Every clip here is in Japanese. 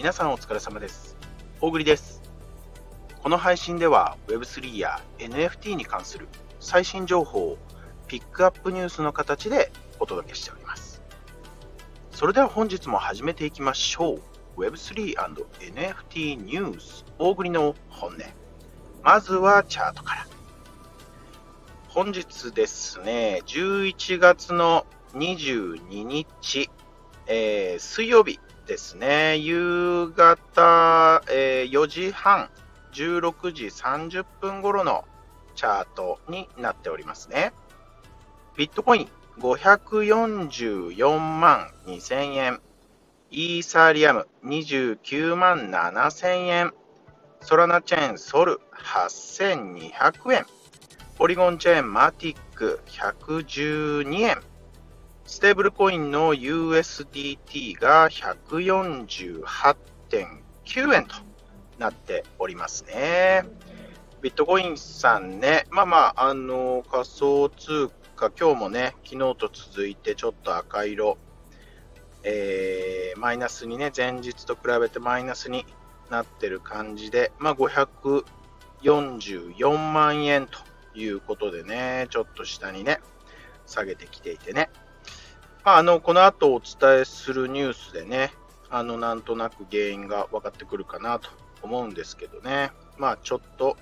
皆さんお疲れ様です。大栗です。この配信では Web3 や NFT に関する最新情報をピックアップニュースの形でお届けしております。それでは本日も始めていきましょう。Web3&NFT ニュース大栗の本音。まずはチャートから。本日ですね、11月の22日、えー、水曜日ですね、夕方、えー、4時半、16時30分頃のチャートになっておりますね。ビットコイン544万2000円、イーサリアム29万7000円、ソラナチェーンソル8200円、ポリゴンチェーンマティック112円、ステーブルコインの USDT が148.9円となっておりますね。ビットコインさんね、まあまあ、あの、仮想通貨、今日もね、昨日と続いてちょっと赤色、えー、マイナスにね、前日と比べてマイナスになってる感じで、まあ、544万円ということでね、ちょっと下にね、下げてきていてね。まあ、あの、この後お伝えするニュースでね、あの、なんとなく原因が分かってくるかなと思うんですけどね。まあ、ちょっと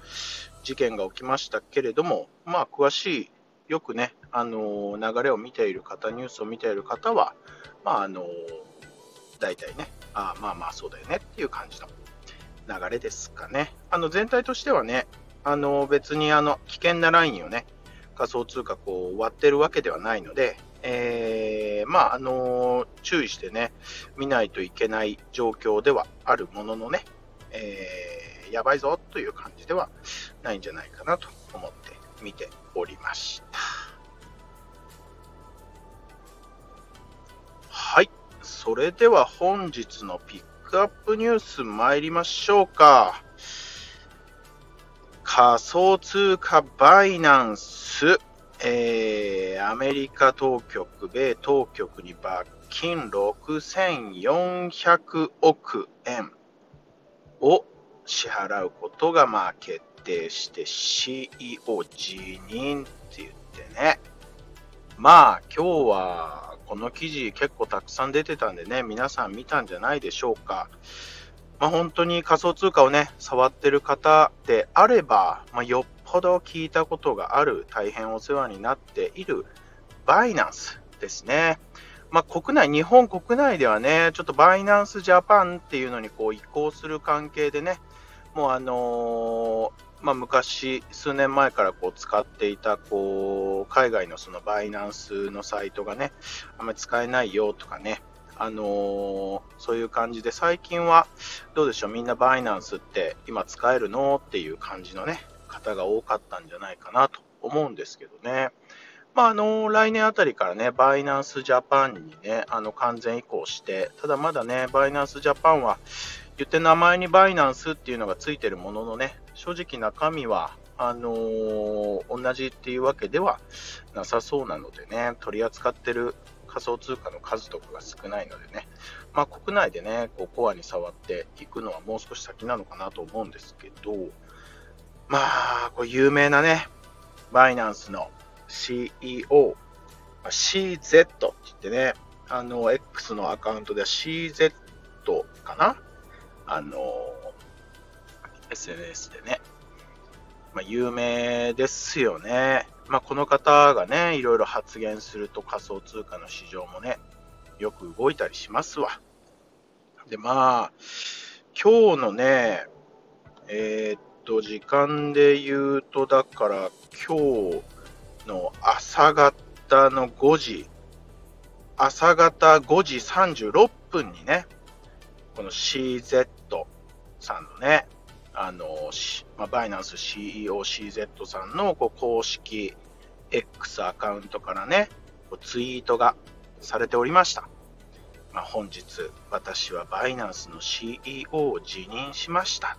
事件が起きましたけれども、まあ、詳しい、よくね、あの、流れを見ている方、ニュースを見ている方は、まあ、あの、大体ね、あまあまあそうだよねっていう感じの流れですかね。あの、全体としてはね、あの別にあの危険なラインをね、仮想通貨こう割ってるわけではないので、えー、まあ、あの注意してね、見ないといけない状況ではあるもののね、えー、やばいぞという感じではないんじゃないかなと思って見ておりました。はい。それでは本日のピックアップニュース参りましょうか。仮想通貨バイナンス、えー、アメリカ当局、米当局に罰金6400億円を支払うことがまあ決定して CEO 辞任って言ってね。まあ今日はこの記事結構たくさん出てたんでね、皆さん見たんじゃないでしょうか。まあ、本当に仮想通貨をね、触ってる方であれば、まあ、よっぽど聞いたことがある、大変お世話になっているバイナンスですね。まあ、国内、日本国内ではね、ちょっとバイナンスジャパンっていうのにこう移行する関係でね、もうあのー、まあ、昔、数年前からこう使っていたこう海外のそのバイナンスのサイトがね、あんまり使えないよとかね、あのー、そういう感じで、最近はどうでしょう、みんなバイナンスって今使えるの？っていう感じのね、方が多かったんじゃないかなと思うんですけどね。まあ、あの来年あたりからね、バイナンスジャパンにね、あの完全移行して、ただまだね、バイナンスジャパンは、言って名前にバイナンスっていうのがついてるもののね、正直中身は、あのー、同じっていうわけではなさそうなのでね、取り扱ってる仮想通貨の数とかが少ないのでね、まあ、国内でね、こうコアに触っていくのはもう少し先なのかなと思うんですけど、まあ、こう有名なね、バイナンスの CEO、CZ って言ってね、あの、X のアカウントでは CZ かな？あの、SNS でね、まあ、有名ですよね。まあ、この方がね、いろいろ発言すると仮想通貨の市場もね、よく動いたりしますわ。で、まあ、今日のね、えー、っと、時間で言うと、だから、今日の朝方の5時、朝方5時36分にね、この CZ さんのね、あの、まあ、バイナンス CEOCZ さんのこう公式 X アカウントからね、ツイートがされておりました。まあ、本日、私はバイナンスの CEO を辞任しました。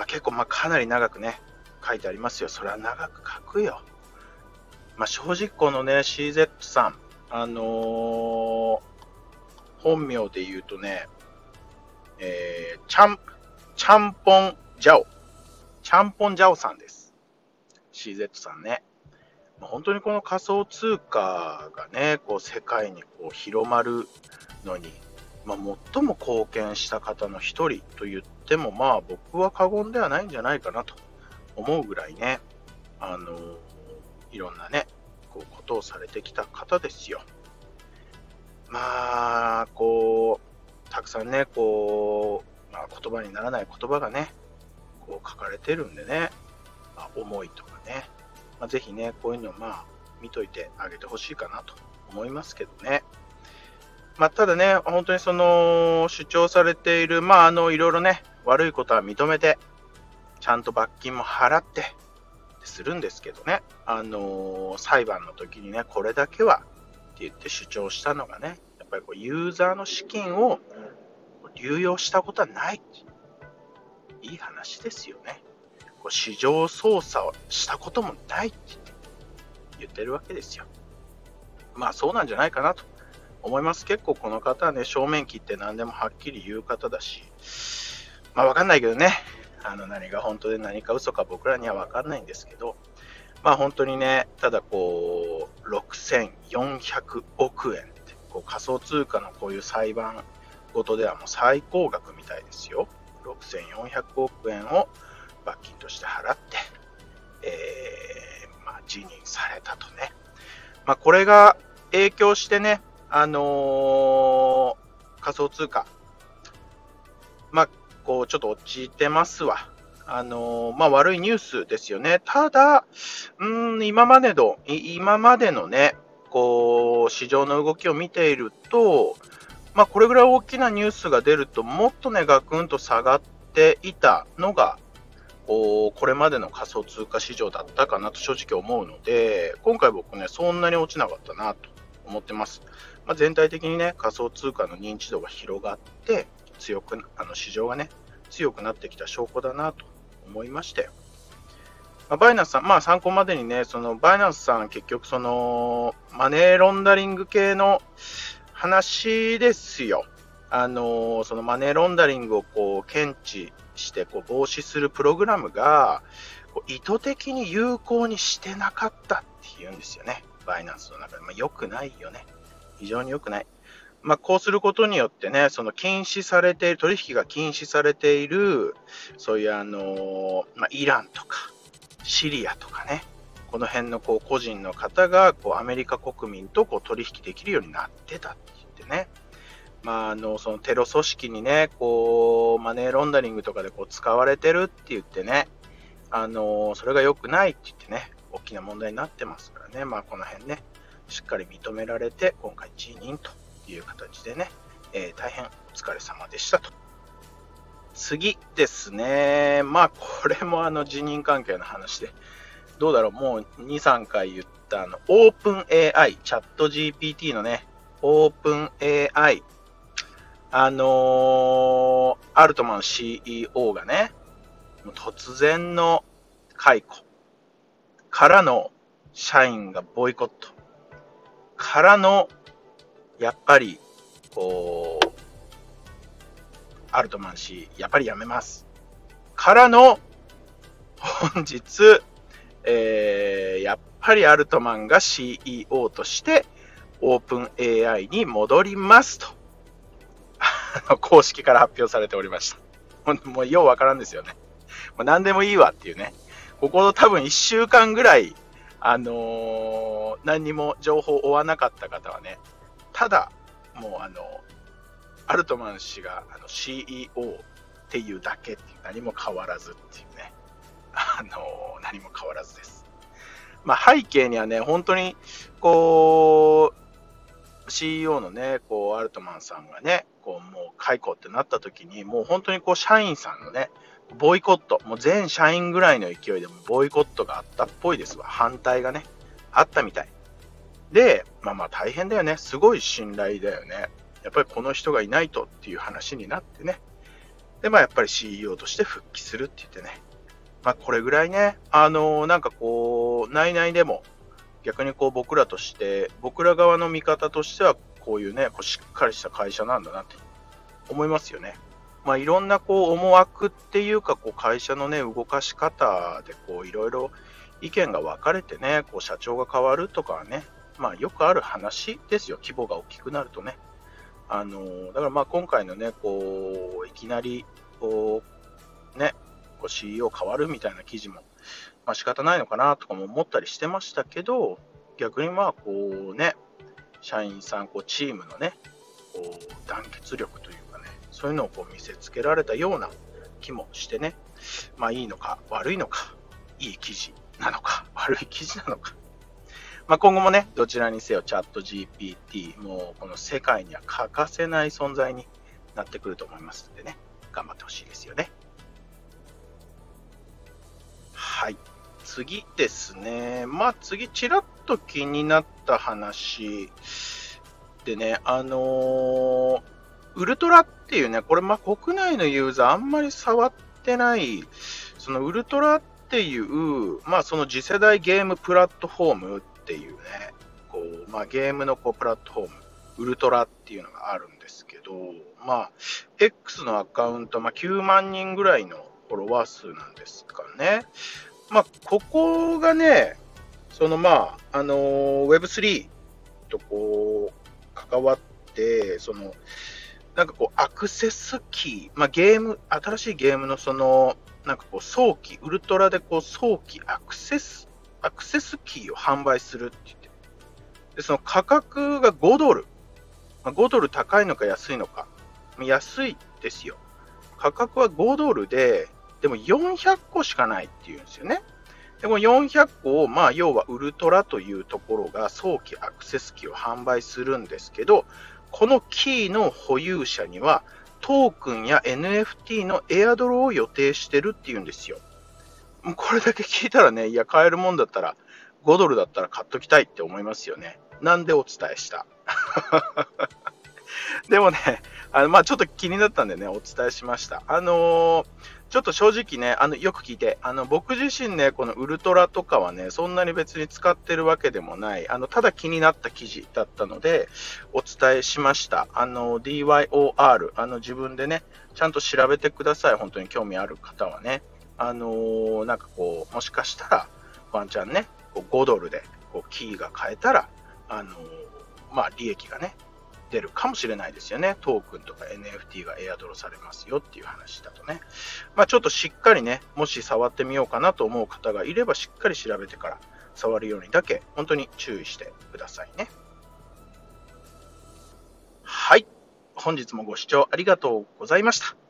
まあ、結構、まあ、かなり長くね、書いてありますよ。それは長く書くよ。まあ、正直このね、CZ さん、あのー、本名で言うとね、えー、チャン、チャンポンジャオ。チャンポンジャオさんです。CZ さんね。本当にこの仮想通貨がね、こう世界にこう広まるのに、まあ、最も貢献した方の一人と言っても、まあ僕は過言ではないんじゃないかなと思うぐらいね、あのいろんなね、こうことをされてきた方ですよ。まあ、こう、たくさんね、こう、まあ、言葉にならない言葉がね、こう書かれてるんでね、まあ、思いとかね、まあ、ぜひね、こういうのをまあ見といてあげてほしいかなと思いますけどね。まあ、ただね、本当にその主張されている、まあ、あの、いろいろね、悪いことは認めて、ちゃんと罰金も払って、するんですけどね、あのー、裁判の時にね、これだけはって言って主張したのがね、やっぱりこうユーザーの資金を流用したことはない。いい話ですよね。こう市場操作をしたこともないって言ってるわけですよ。まあそうなんじゃないかなと思います。結構この方はね、正面切って何でもはっきり言う方だし、まあわかんないけどね、あの何が本当で何か嘘か僕らにはわかんないんですけど、まあ本当にね、ただこう、6400億円って、こう仮想通貨のこういう裁判ごとではもう最高額みたいですよ。6400億円を罰金として払って、えー、まあ、辞任されたとね。まあ、これが影響してね、あのー、仮想通貨、まあ、こう、ちょっと落ちてますわ。あの、まあ、悪いニュースですよね。ただ、うん、今までの、今までのね、こう、市場の動きを見ていると、まあ、これぐらい大きなニュースが出ると、もっとね、ガクンと下がっていたのが、これまでの仮想通貨市場だったかなと正直思うので、今回僕ね、そんなに落ちなかったなと思ってます。まあ、全体的にね、仮想通貨の認知度が広がって、強く、あの市場がね、強くなってきた証拠だなと思いましたよ。まあ、バイナンスさん、まあ参考までにね、そのバイナンスさん結局そのマネーロンダリング系の話ですよ。あのそのマネーロンダリングをこう検知してこう防止するプログラムが意図的に有効にしてなかったっていうんですよね。バイナンスの中で。まあ、良くないよね。非常に良くない。まあ、こうすることによってね、その禁止されている、取引が禁止されている、そういうあの、まあ、イランとか、シリアとかね、この辺のこう個人の方がこうアメリカ国民とこう取引できるようになってたって言ってね、まあ、あのそのテロ組織にね、こうマネーロンダリングとかでこう使われてるって言ってね、あのそれが良くないって言ってね、大きな問題になってますからね、まあ、この辺ね、しっかり認められて、今回辞任と。いう形でね、えー、大変お疲れ様でしたと。次ですね。まあ、これもあの辞任関係の話で、どうだろう、もう2、3回言ったあの、オープン AI、チャット GPT のね、オープン AI、あのー、アルトマン CEO がね、突然の解雇からの社員がボイコットからのやっぱり、こう、アルトマン氏、やっぱりやめます。からの、本日、えー、やっぱりアルトマンが CEO としてオープン AI に戻りますと、公式から発表されておりました。もうようわからんですよね。もう何でもいいわっていうね。ここの多分1週間ぐらい、あのー、何にも情報を追わなかった方はね、ただ、もうあの、アルトマン氏があの CEO っていうだけっていう何も変わらずっていうね、あの、何も変わらずです。まあ背景にはね、本当に、こう、CEO のね、こう、アルトマンさんがね、こう、もう解雇ってなった時に、もう本当にこう、社員さんのね、ボイコット、もう全社員ぐらいの勢いでもボイコットがあったっぽいですわ。反対がね、あったみたい。で、まあまあ大変だよね。すごい信頼だよね。やっぱりこの人がいないとっていう話になってね。で、まあやっぱり CEO として復帰するって言ってね。まあこれぐらいね、あのー、なんかこう、内々でも逆にこう僕らとして、僕ら側の見方としては、こういうね、こうしっかりした会社なんだなって思いますよね。まあ、いろんなこう思惑っていうか、こう会社のね、動かし方でこういろいろ意見が分かれてね、こう社長が変わるとかね、まあよくある話ですよ。規模が大きくなるとね。あの、だからまあ今回のね、こう、いきなり、こう、ね、こう CEO 変わるみたいな記事も、まあ仕方ないのかなとかも思ったりしてましたけど、逆にまあこうね、社員さん、こうチームのね、こう団結力というかね、そういうのをこう見せつけられたような気もしてね、まあいいのか悪いのか、いい記事なのか悪い記事なのか、まあ、今後もね、どちらにせよチャット GPT、もうこの世界には欠かせない存在になってくると思いますのでね、頑張ってほしいですよね。はい。次ですね。まあ次、ちらっと気になった話でね、あのー、ウルトラっていうね、これまあ国内のユーザーあんまり触ってない、そのウルトラっていう、まあその次世代ゲームプラットフォームっていうね、こう、まあ、ゲームのこうプラットフォーム、ウルトラっていうのがあるんですけど、まあ、X のアカウント、まあ、9万人ぐらいのフォロワー数なんですかね。まあ、ここがね、そのまあ、あのー、Web3 とこう、関わって、その、なんかこう、アクセスキー、まあ、ゲーム、新しいゲームのその、なんかこう、早期、ウルトラでこう、早期アクセスアクセスキーを販売するって言って、でその価格が5ドル、まあ、5ドル高いのか安いのか、安いですよ。価格は5ドルで、でも400個しかないっていうんですよね。でも400個を、まあ、要はウルトラというところが早期アクセスキーを販売するんですけど、このキーの保有者には、トークンや NFT のエアドロを予定してるっていうんですよ。もうこれだけ聞いたらね、いや、買えるもんだったら、5ドルだったら買っときたいって思いますよね。なんでお伝えした？でもね、あの、まあちょっと気になったんでね、お伝えしました。あのー、ちょっと正直ね、あの、よく聞いて、あの、僕自身ね、このウルトラとかはね、そんなに別に使ってるわけでもない、あの、ただ気になった記事だったので、お伝えしました。あの、DYOR、あの、自分でね、ちゃんと調べてください。本当に興味ある方はね。あのー、なんかこう、もしかしたら、ワンチャンね、こう5ドルでこうキーが変えたら、あのー、まあ、利益がね、出るかもしれないですよね。トークンとか NFT がエアドロされますよっていう話だとね。まあ、ちょっとしっかりね、もし触ってみようかなと思う方がいれば、しっかり調べてから触るようにだけ、本当に注意してくださいね。はい。本日もご視聴ありがとうございました。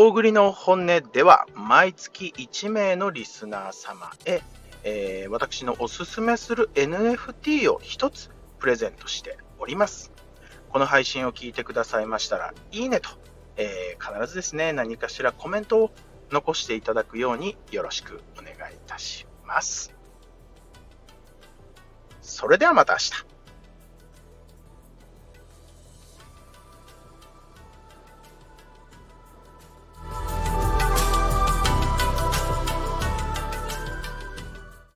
大栗の本音では毎月1名のリスナー様へ、えー、私のおすすめする NFT を1つプレゼントしております。この配信を聞いてくださいましたら、いいねと、えー、必ずですね、何かしらコメントを残していただくようによろしくお願いいたします。それではまた明日。